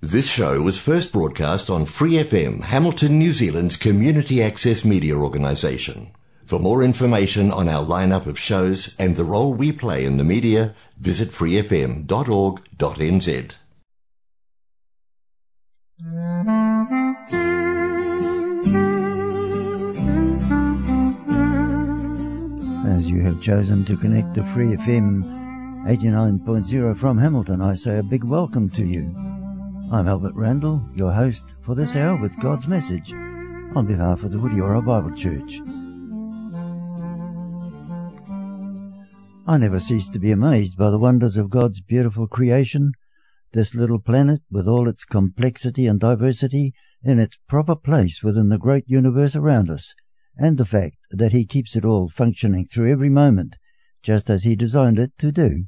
This show was first broadcast on Free FM, Hamilton, New Zealand's community access media organisation. For more information on our lineup of shows and the role we play in the media, visit freefm.org.nz. As you have chosen to connect to Free FM 89.0 from Hamilton, I say a big welcome to you. I'm Albert Randall, your host for this hour with God's message on behalf of the Huriora Bible Church. I never cease to be amazed by the wonders of God's beautiful creation, this little planet with all its complexity and diversity in its proper place within the great universe around us, and the fact that He keeps it all functioning through every moment, just as He designed it to do.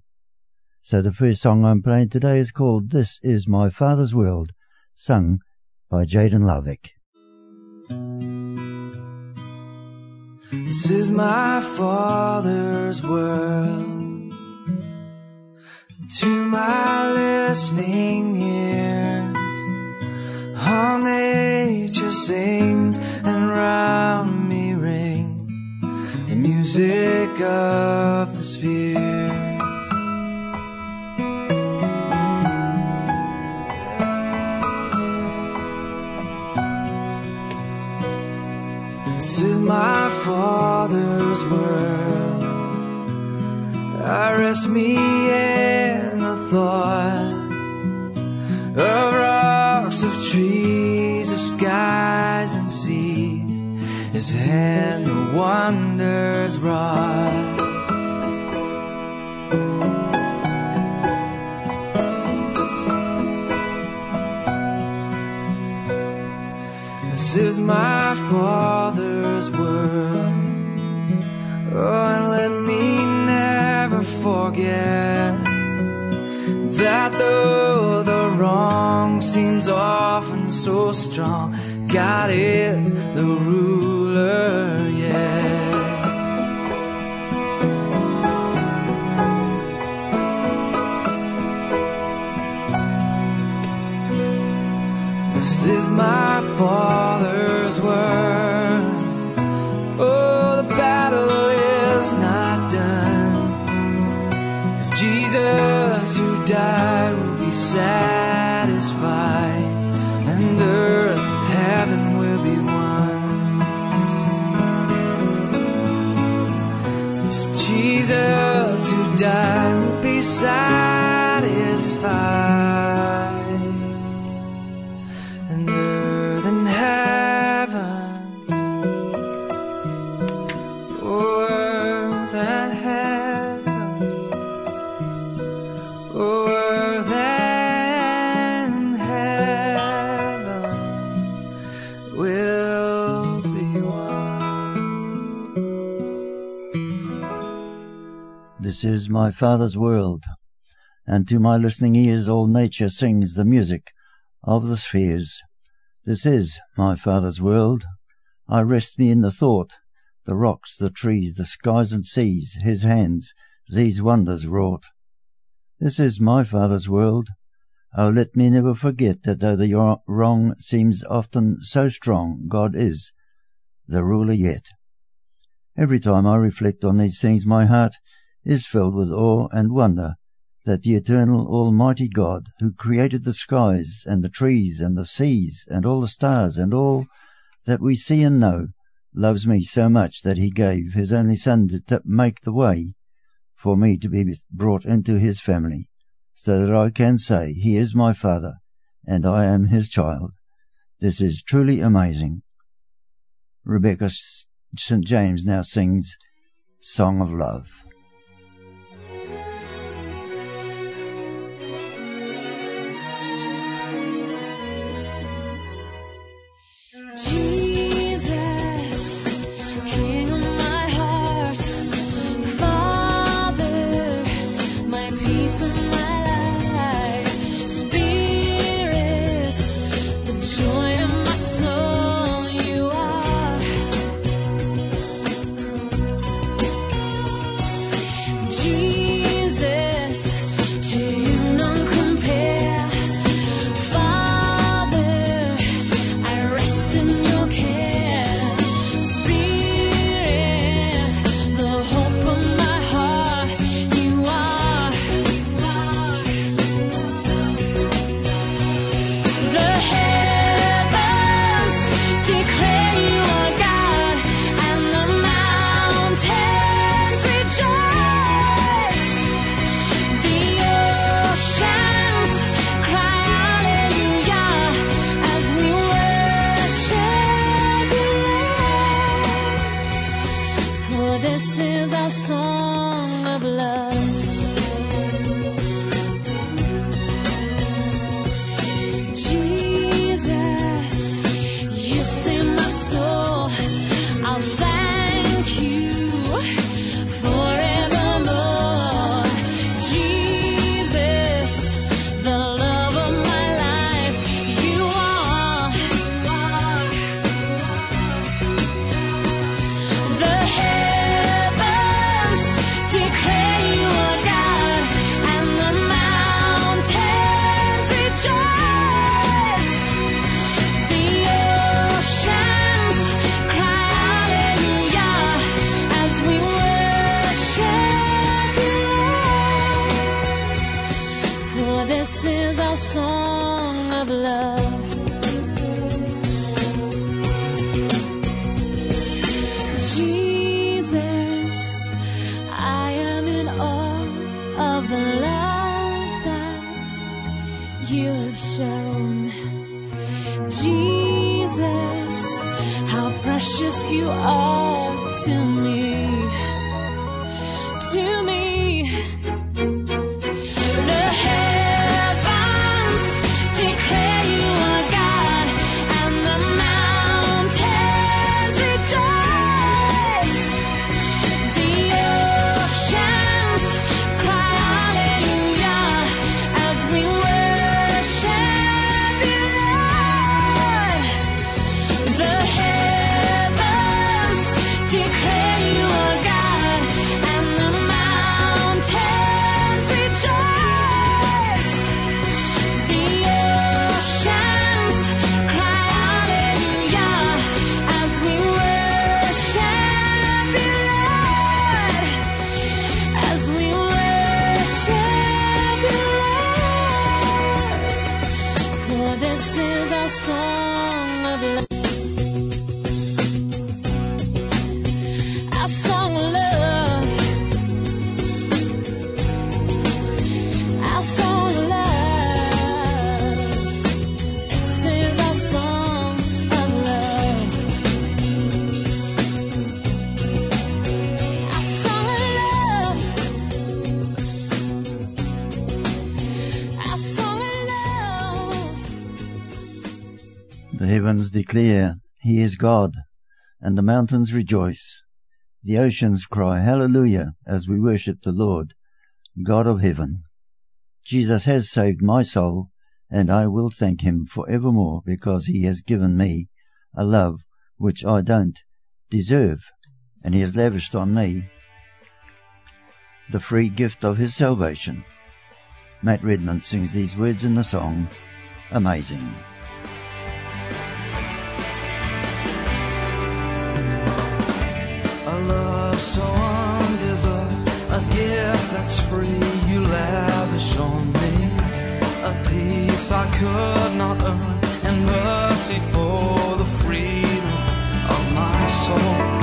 So the first song I'm playing today is called This Is My Father's World, sung by Jadon Lavik. This is my Father's world. To my listening ears, all nature sings and round me rings the music of the spheres. This is my Father's world. I rest me in the thought of rocks, of trees, of skies and seas. His hand the wonders wrought. This is my Father's world. Oh, and let me never forget that though the wrong seems often so strong, God is the ruler, yeah. This is my Father's word. Is not done. 'Cause Jesus who died will be satisfied, and earth and heaven will be one. It's Jesus who died will be satisfied This is my Father's world, and to my listening ears all nature sings the music of the spheres. This is my Father's world. I rest me in the thought, the rocks, the trees, the skies and seas, his hands, these wonders wrought. This is my Father's world. Oh, let me never forget that though the wrong seems often so strong, God is the ruler yet. Every time I reflect on these things, my heart is filled with awe and wonder that the eternal Almighty God, who created the skies and the trees and the seas and all the stars and all that we see and know, loves me so much that he gave his only Son to make the way for me to be brought into his family, so that I can say, He is my Father, and I am his child. This is truly amazing. Rebecca St. James now sings Song of Love. Jesus, declare, He is God, and the mountains rejoice. The oceans cry Hallelujah as we worship the Lord, God of heaven. Jesus has saved my soul, and I will thank him for evermore because he has given me a love which I don't deserve, and he has lavished on me the free gift of his salvation. Matt Redman sings these words in the song Amazing. song is a, a gift that's free you lavish on me. A peace I could not earn, and mercy for the freedom of my soul.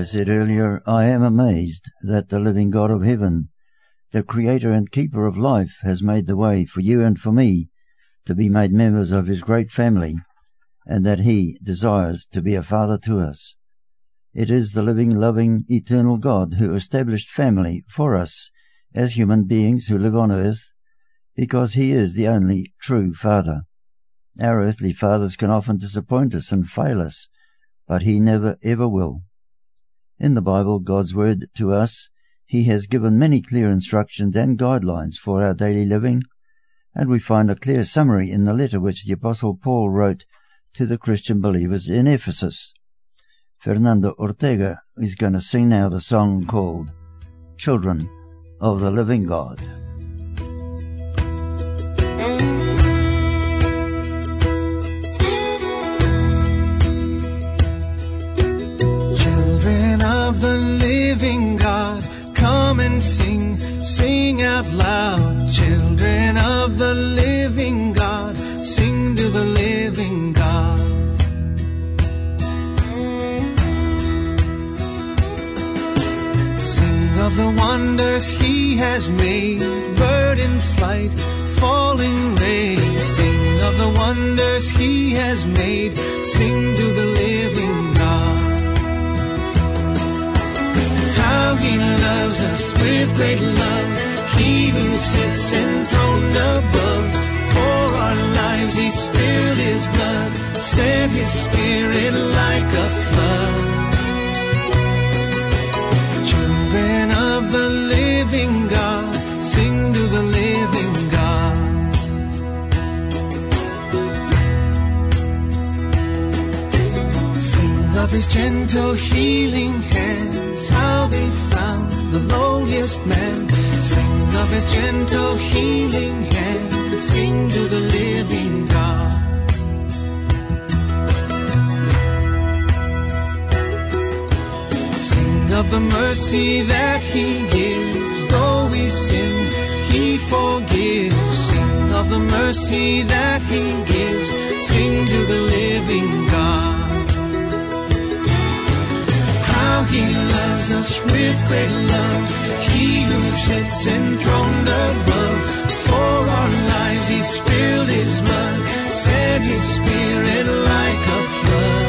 I said earlier, I am amazed that the living God of heaven, the creator and keeper of life, has made the way for you and for me to be made members of his great family, and that he desires to be a father to us. It is the living, loving, eternal God who established family for us as human beings who live on earth, because he is the only true Father. Our earthly fathers can often disappoint us and fail us, but he never ever will. In the Bible, God's Word to us, He has given many clear instructions and guidelines for our daily living, and we find a clear summary in the letter which the Apostle Paul wrote to the Christian believers in Ephesus. Fernando Ortega is going to sing now the song called Children of the Living God. Sing, out loud. Children of the living God, sing to the living God. Sing of the wonders he has made, bird in flight, falling rain. Sing of the wonders he has made, sing to the living God. He loves us with great love. He who sits enthroned above. For our lives he spilled his blood, sent his spirit like a flood. Children of the living God, sing to the living God. Sing of his gentle healing hands, how they found the lowliest man. Sing of his gentle healing hand. sing to the living God. Sing of the mercy that he gives, though we sin, he forgives. Sing of the mercy that he gives, sing to the living God. How he loves us with great love, he who sits enthroned above. For our lives he spilled his blood, sent his spirit like a flood.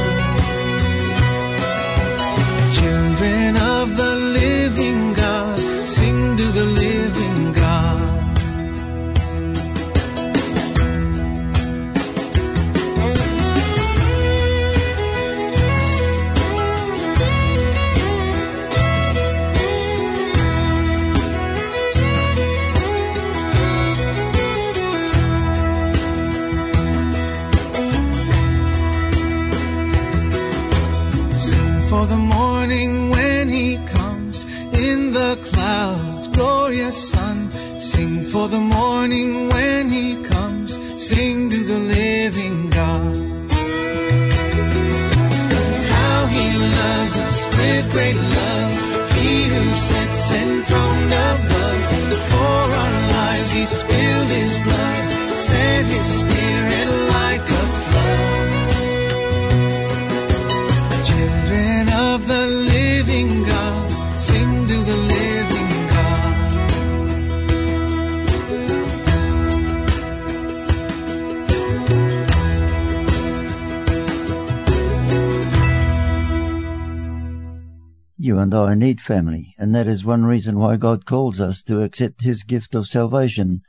I need family, and that is one reason why God calls us to accept His gift of salvation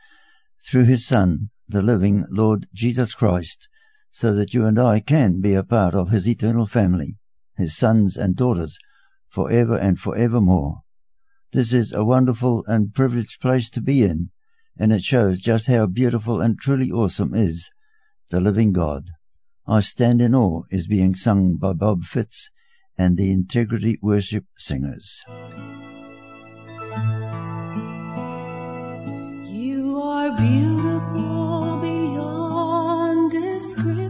through His Son, the living Lord Jesus Christ, so that you and I can be a part of His eternal family, His sons and daughters, forever and forevermore. This is a wonderful and privileged place to be in, and it shows just how beautiful and truly awesome is the living God. I Stand in Awe is being sung by Bob Fitts and the Integrity Worship Singers. You are beautiful beyond description,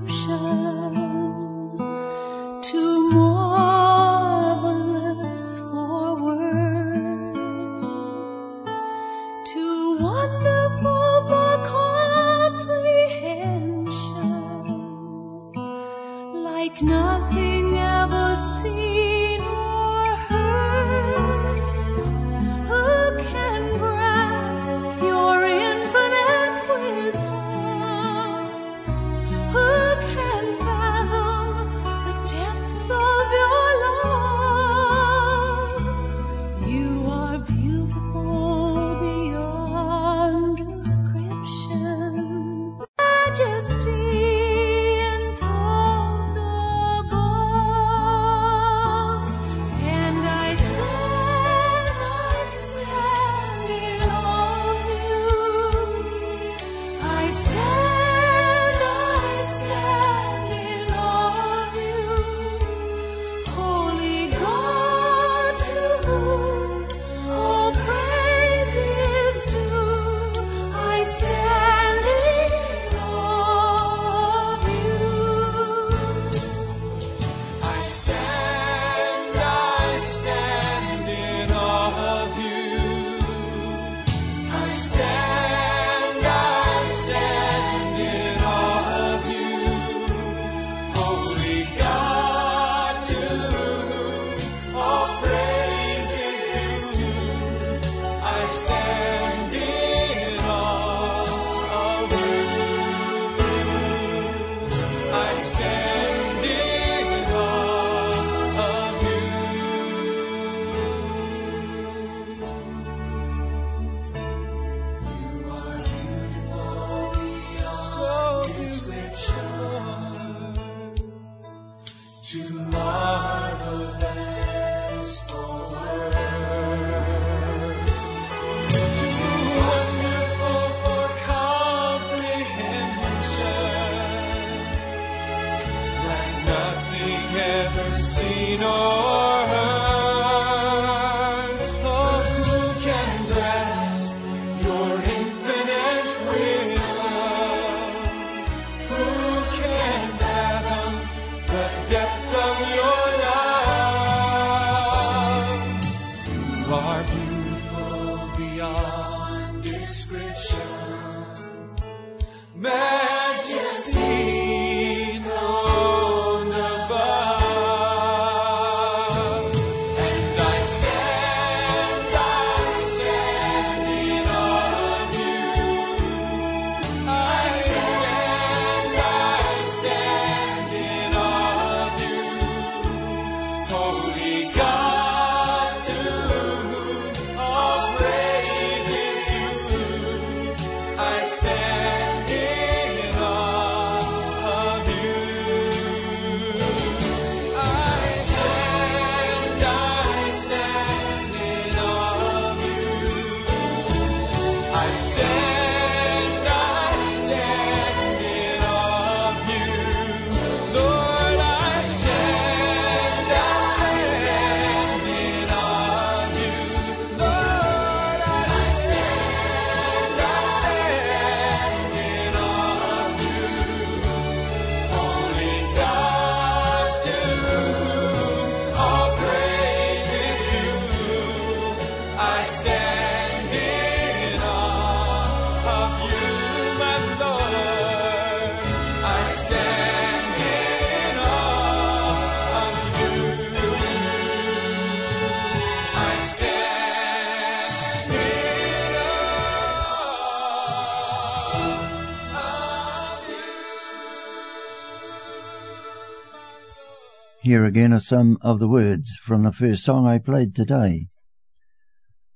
Here again are some of the words from the first song I played today.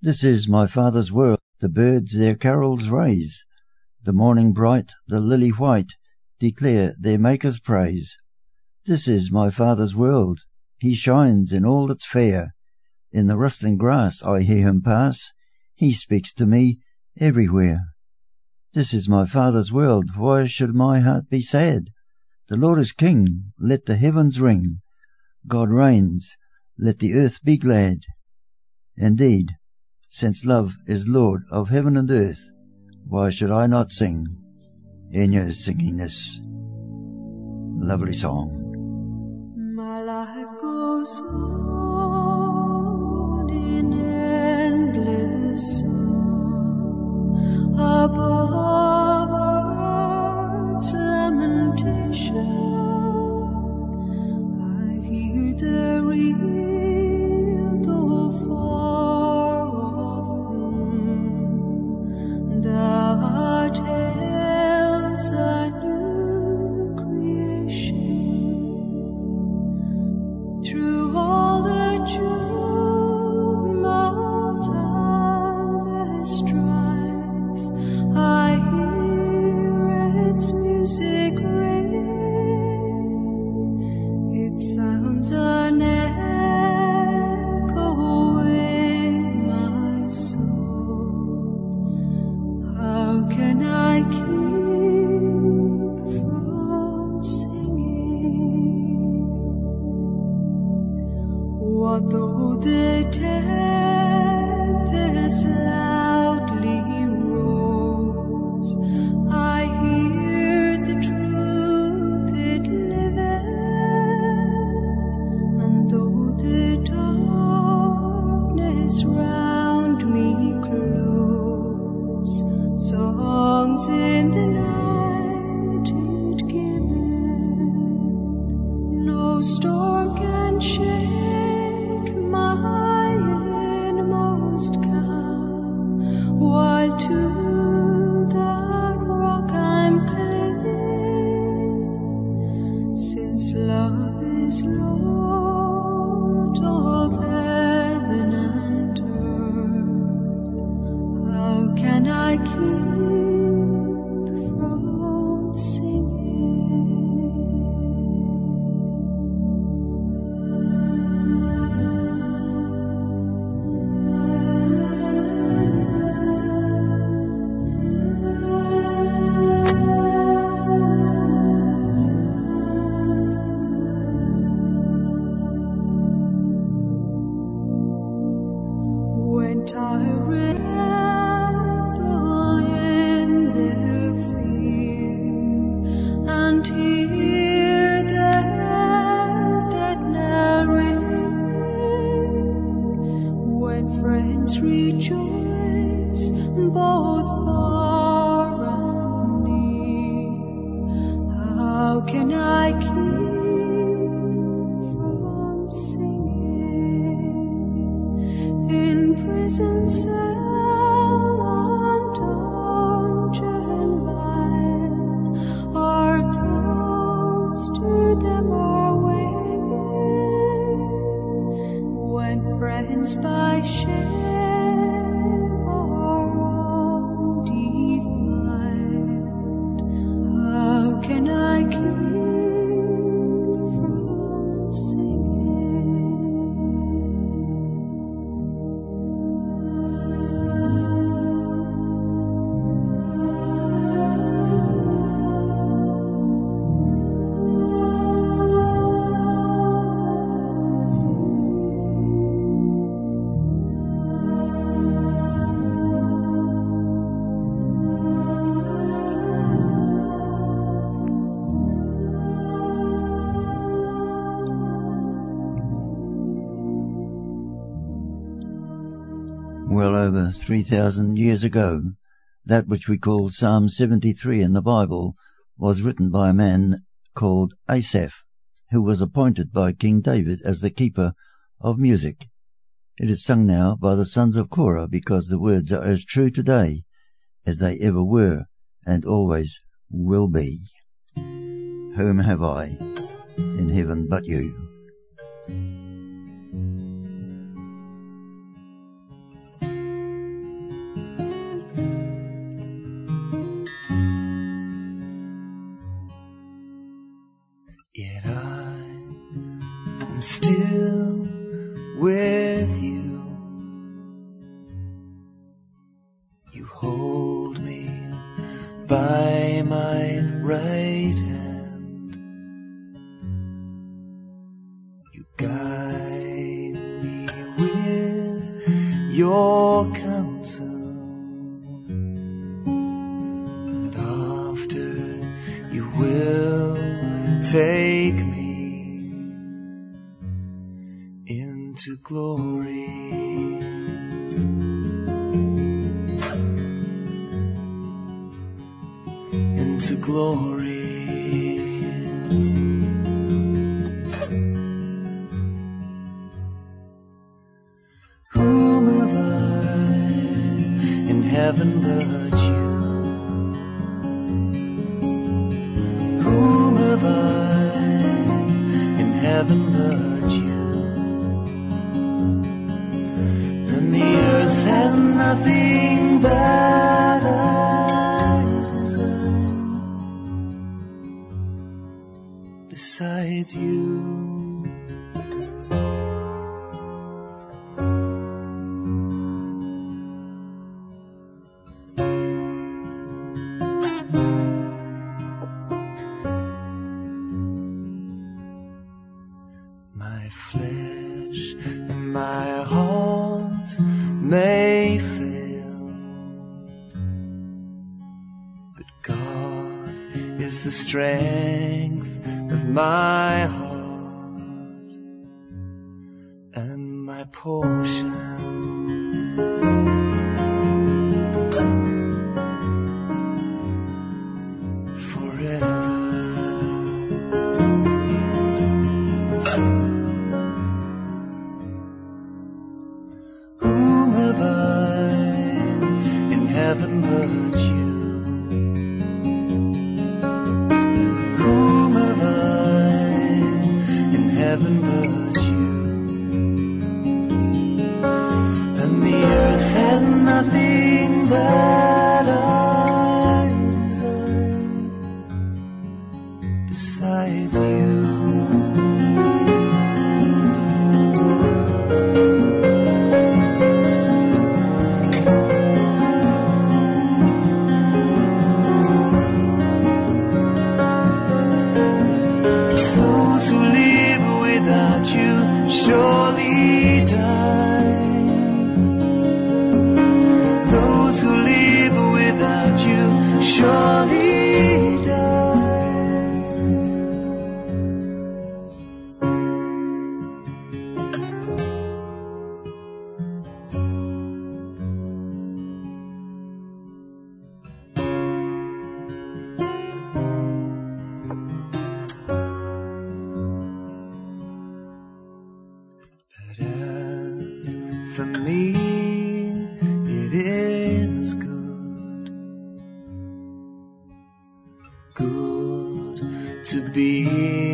This is my father's world, the birds their carols raise, the morning bright, the lily white, declare their Maker's praise. This is my father's world, he shines in all that's fair. In the rustling grass I hear him pass, he speaks to me everywhere. This is my father's world, why should my heart be sad? The Lord is King, let the heavens ring. God reigns, let the earth be glad. Indeed, since love is Lord of heaven and earth, why should I not sing? In your singing this lovely song. My life goes on in endless song above earth's lamentation. Hear 3,000 years ago, that which we call Psalm 73 in the Bible was written by a man called Asaph, who was appointed by King David as the keeper of music. It is sung now by the sons of Korah because the words are as true today as they ever were and always will be. Whom have I in heaven but you? My heart may fail, but God is the strength of my heart and my portion. Good to be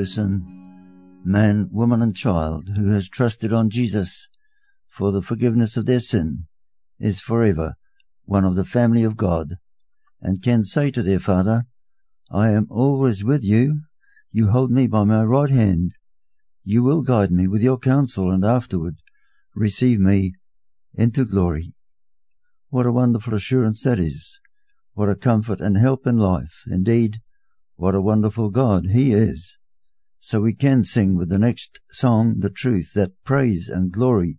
person, man, woman, and child who has trusted on Jesus for the forgiveness of their sin is forever one of the family of God and can say to their Father, I am always with you. You hold me by my right hand. You will guide me with your counsel and afterward receive me into glory. What a wonderful assurance that is. What a comfort and help in life. Indeed, what a wonderful God He is. So we can sing with the next song the truth that praise and glory,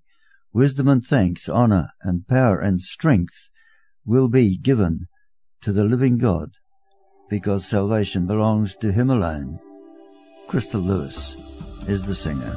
wisdom and thanks, honor and power and strength will be given to the living God because salvation belongs to Him alone. Crystal Lewis is the singer.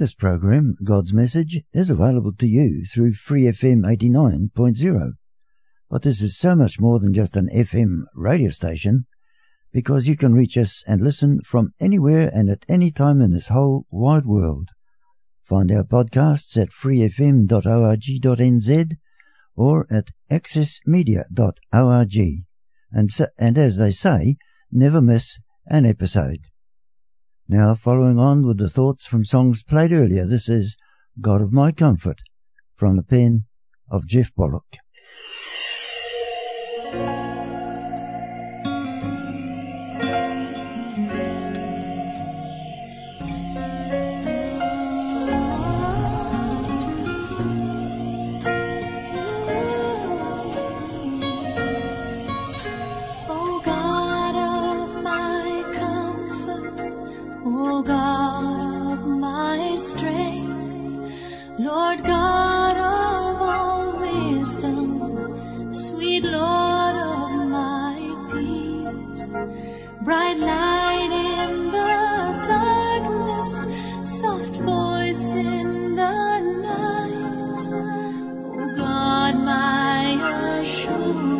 This program, God's Message, is available to you through Free FM 89.0. But this is so much more than just an FM radio station because you can reach us and listen from anywhere and at any time in this whole wide world. Find our podcasts at freefm.org.nz or at accessmedia.org. And, so, and as they say, never miss an episode. Now, following on with the thoughts from songs played earlier, this is God of My Comfort from the pen of Jeff Bullock.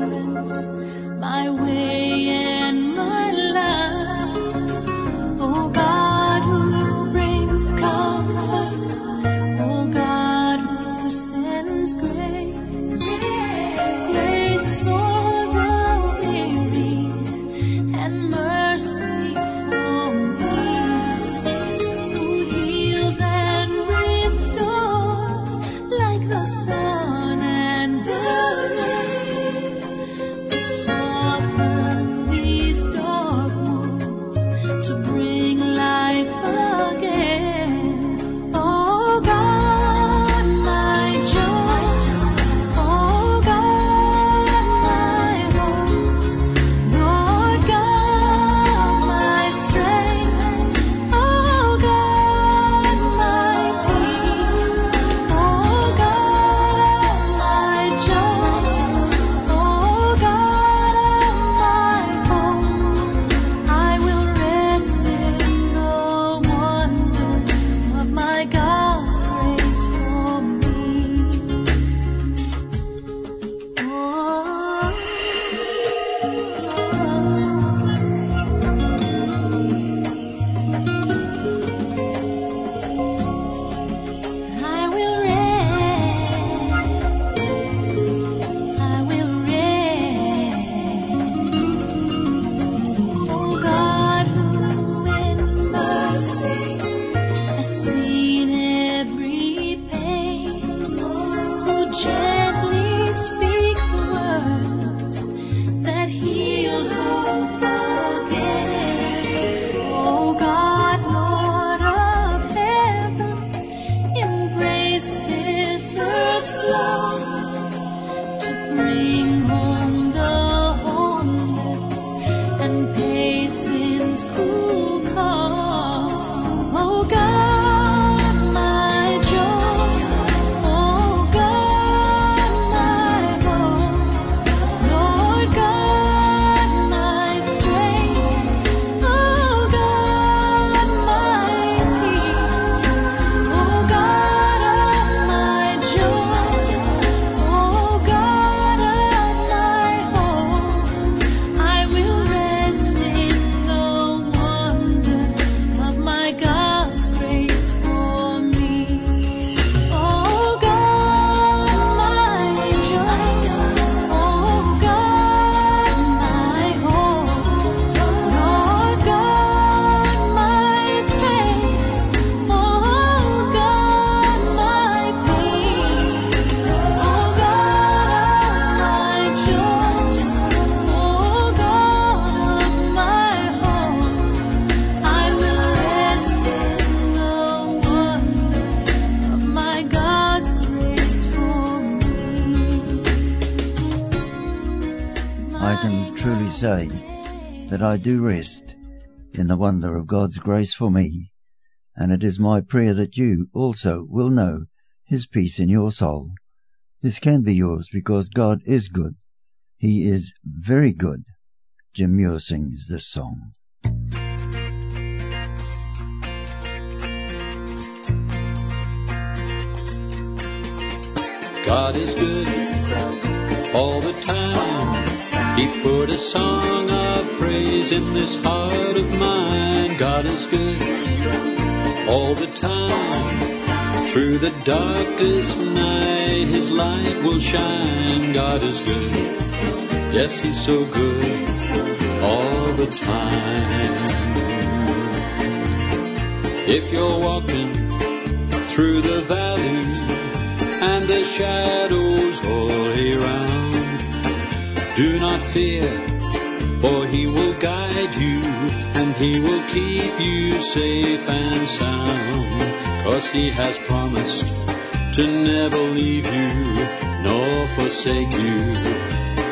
Assurance, my way I do rest in the wonder of God's grace for me, and it is my prayer that you also will know His peace in your soul. This can be yours because God is good. He is very good. Jim Muir sings this song. God is good all the time. He put a song praise in this heart of mine. God is good all the time. Through the darkest night, His light will shine. God is good. Yes, He's so good all the time. If you're walking through the valley and the shadows all around, do not fear, for he will guide you and he will keep you safe and sound. Cause he has promised to never leave you nor forsake you.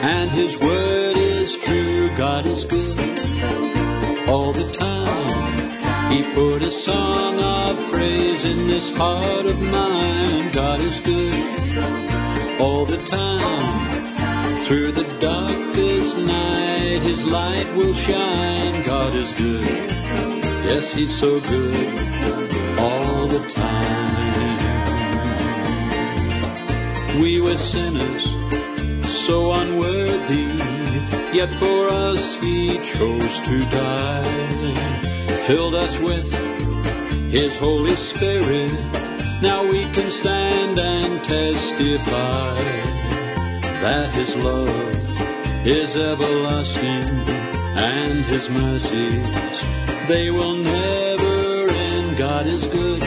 And his word is true, God is good all the time. He put a song of praise in this heart of mine. God is good all the time. Through the darkest night, His light will shine. God is good. Yes, He's so good all the time. We were sinners, so unworthy, yet for us He chose to die filled us with His Holy Spirit. Now we can stand and testify that His love is everlasting and His mercies, they will never end. God is good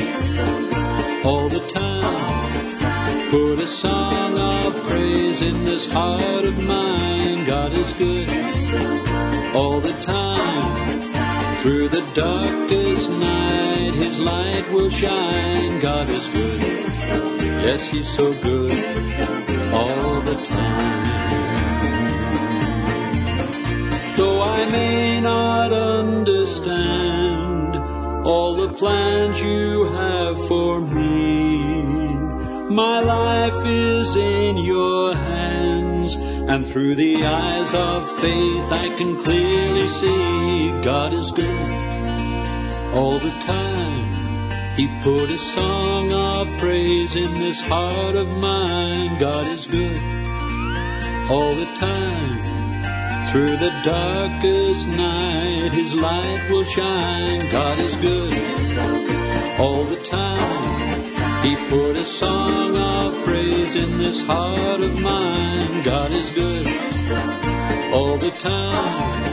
all the time. Put a song of praise in this heart of mine. God is good all the time. Through the darkest night, His light will shine. God is good. Yes, He's so good all the time. Though I may not understand all the plans you have for me, my life is in your hands. And through the eyes of faith, I can clearly see God is good all the time. He put a song of praise in this heart of mine. God is good all the time. Through the darkest night, His light will shine. God is good all the time. He put a song of praise in this heart of mine. God is good all the time.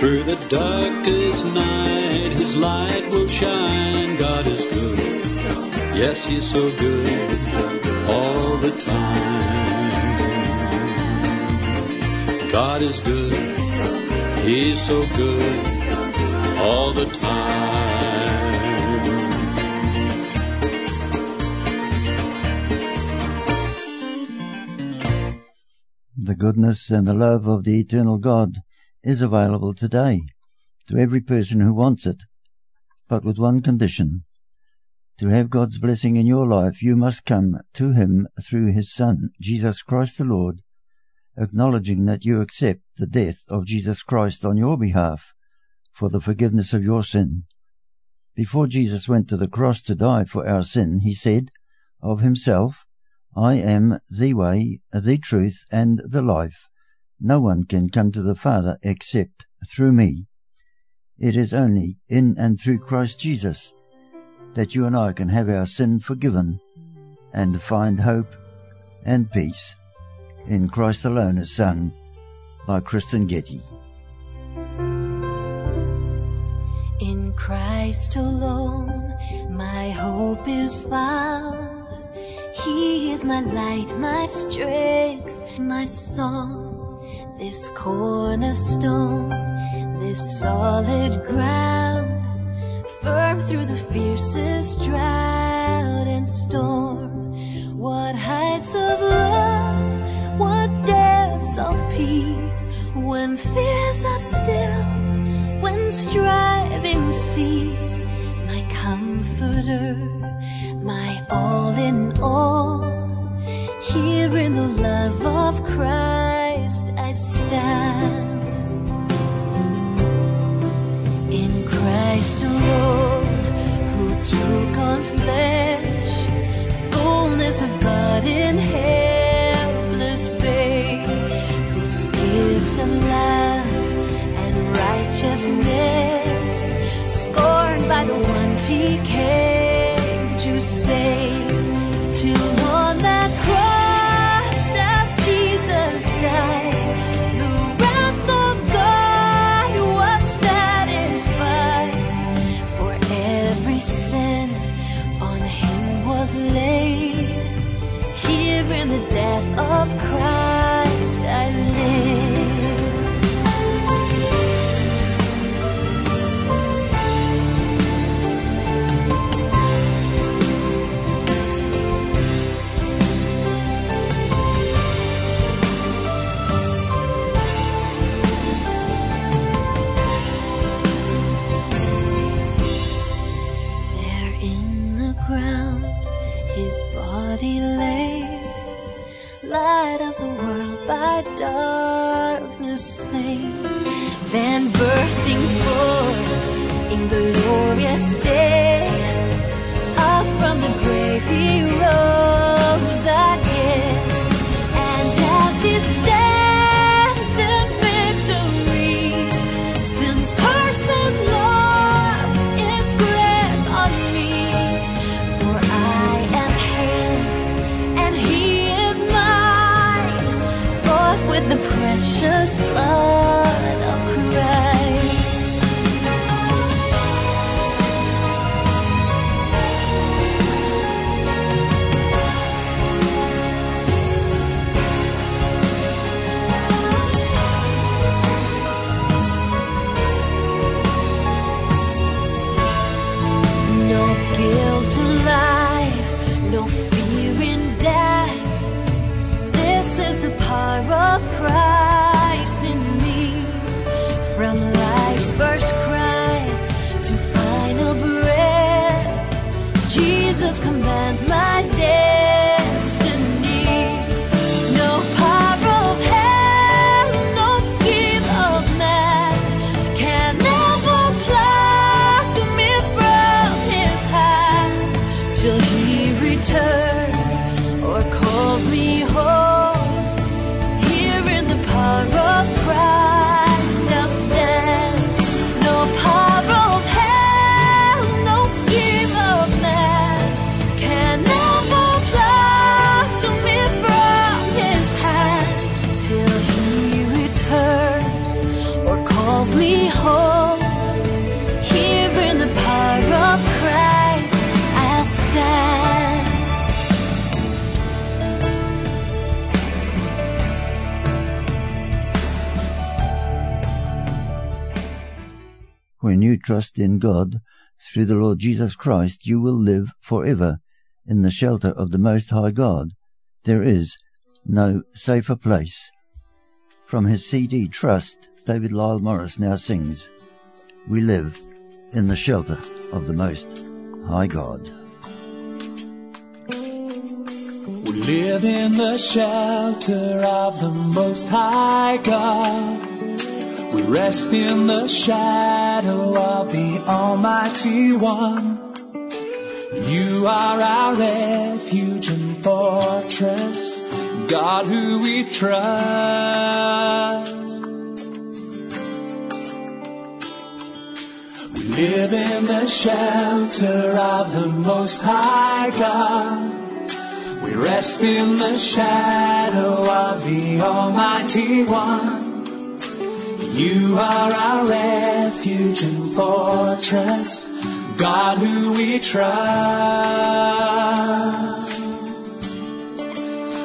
Through the darkest night, His light will shine. God is good. Yes, He's so good all the time. God is good. He's so good all the time. The goodness and the love of the eternal God is available today to every person who wants it, but with one condition. To have God's blessing in your life, you must come to Him through His Son, Jesus Christ the Lord, acknowledging that you accept the death of Jesus Christ on your behalf for the forgiveness of your sin. Before Jesus went to the cross to die for our sin, He said of Himself, I am the way, the truth, and the life. No one can come to the Father except through me. It is only in and through Christ Jesus that you and I can have our sin forgiven and find hope and peace in Christ alone as sung by Kristyn Getty. In Christ alone, my hope is found. He is my light, my strength, my song. This cornerstone, this solid ground, firm through the fiercest drought and storm. What heights of love, what depths of peace, when fears are still, when striving cease, my comforter, my all in all. Here in the love of Christ I stand. In Christ alone, who took on flesh, fullness of God in helpless babe. This gift of love and righteousness, scorned by the ones he came to save. In the death of Christ I live. By darkness slain. Then bursting forth in glorious day, trust in God through the Lord Jesus Christ, you will live forever in the shelter of the Most High God. There is no safer place. From his CD Trust, David Lyle Morris now sings, We live in the shelter of the Most High God. We live in the shelter of the Most High God. We rest in the shadow of the Almighty One. You are our refuge and fortress, God who we trust. We live in the shelter of the Most High God. We rest in the shadow of the Almighty One. You are our refuge and fortress, God who we trust.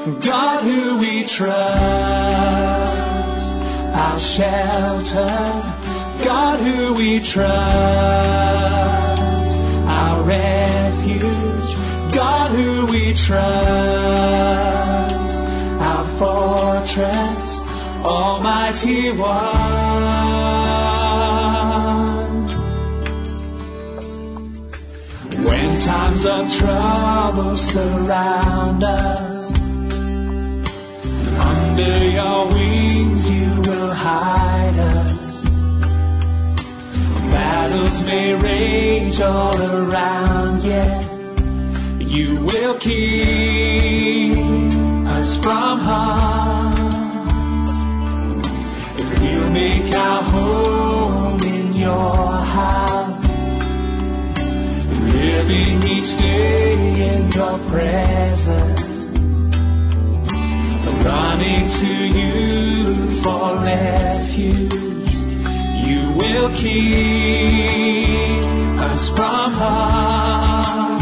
God who we trust, our shelter, God who we trust, our refuge, God who we trust, our fortress, Almighty One. When times of trouble surround us, under your wings you will hide us. Battles may rage all around, yet You will keep us from harm. Make our home in your house, living each day in your presence, running to you for refuge. You will keep us from harm.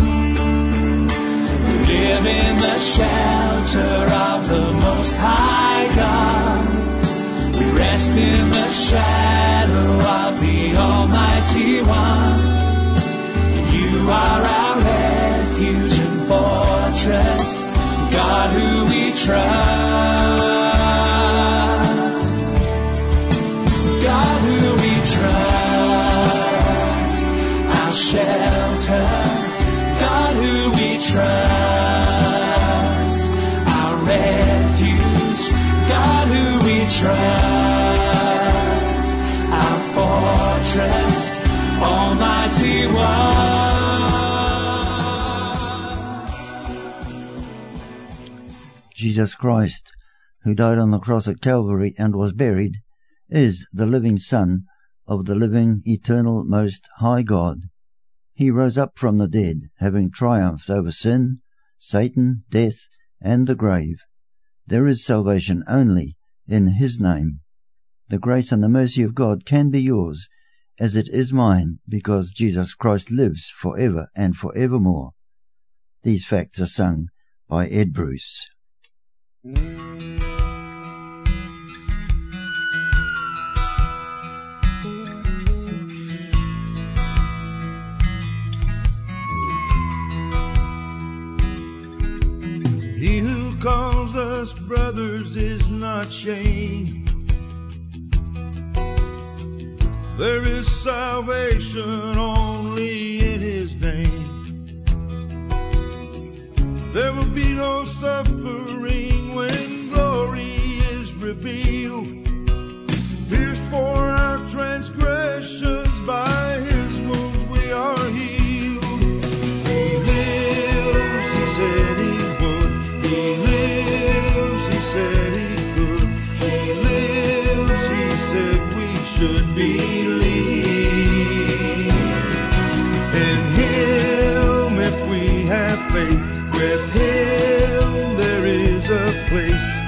Live in the shelter of the Most High God. Rest in the shadow of the Almighty One. You are our refuge and fortress, God who we trust. God who we trust, our shelter. God who we trust, Jesus Christ, who died on the cross at Calvary and was buried, is the living Son of the living, eternal, most high God. He rose up from the dead, having triumphed over sin, Satan, death, and the grave. There is salvation only in His name. The grace and the mercy of God can be yours, as it is mine, because Jesus Christ lives for ever and for evermore. These facts are sung by Ed Bruce. Mm. He who calls us brothers is not shame. There is salvation only in his name. There will be no suffering when glory is revealed. Pierced for our transgressions, by place.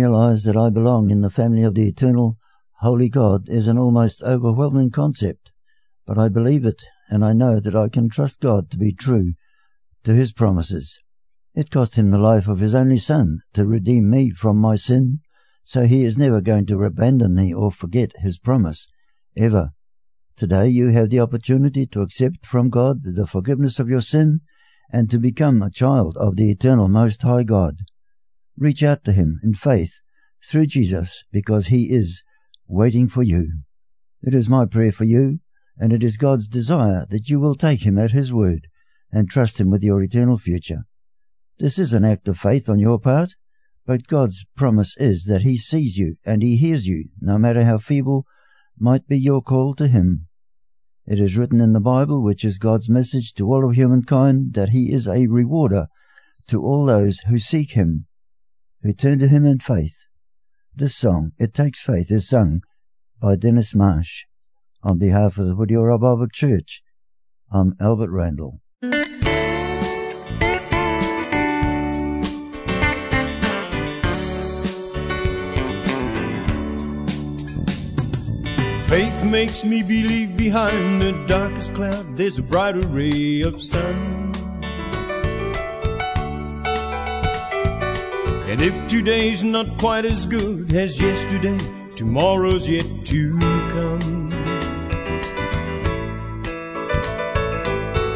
Realize that I belong in the family of the eternal, holy God is an almost overwhelming concept, but I believe it and I know that I can trust God to be true to His promises. It cost him the life of his only son to redeem me from my sin, so he is never going to abandon me or forget his promise, ever. Today you have the opportunity to accept from God the forgiveness of your sin and to become a child of the eternal Most High God. Reach out to Him in faith through Jesus because He is waiting for you. It is my prayer for you, and it is God's desire that you will take Him at His word and trust Him with your eternal future. This is an act of faith on your part, but God's promise is that He sees you and He hears you, no matter how feeble might be your call to Him. It is written in the Bible, which is God's message to all of humankind, that He is a rewarder to all those who seek Him, who turn to Him in faith. This song, It Takes Faith, is sung by Dennis Marsh. On behalf of the Whitiora Bible Church, I'm Albert Randall. Faith makes me believe behind the darkest cloud there's a brighter ray of sun. And if today's not quite as good as yesterday, tomorrow's yet to come.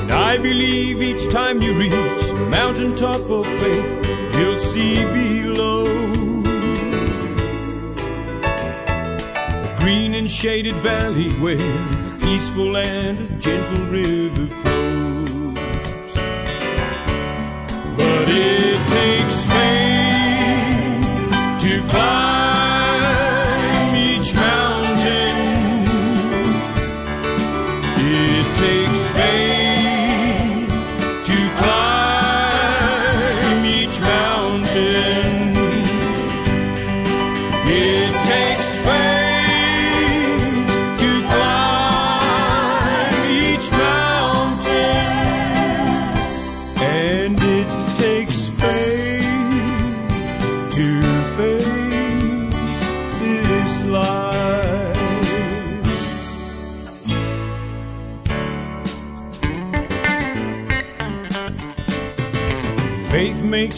And I believe each time you reach the mountaintop of faith, you'll see below a green and shaded valley where a peaceful and a gentle river flows. But it takes to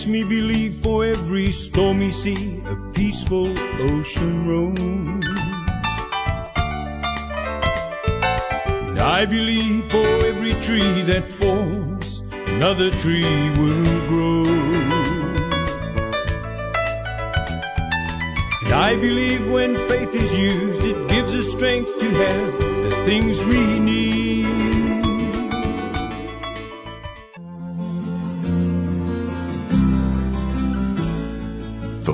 me believe for every stormy sea, a peaceful ocean roams. And I believe for every tree that falls, another tree will grow. And I believe when faith is used, it gives us strength to have the things we need.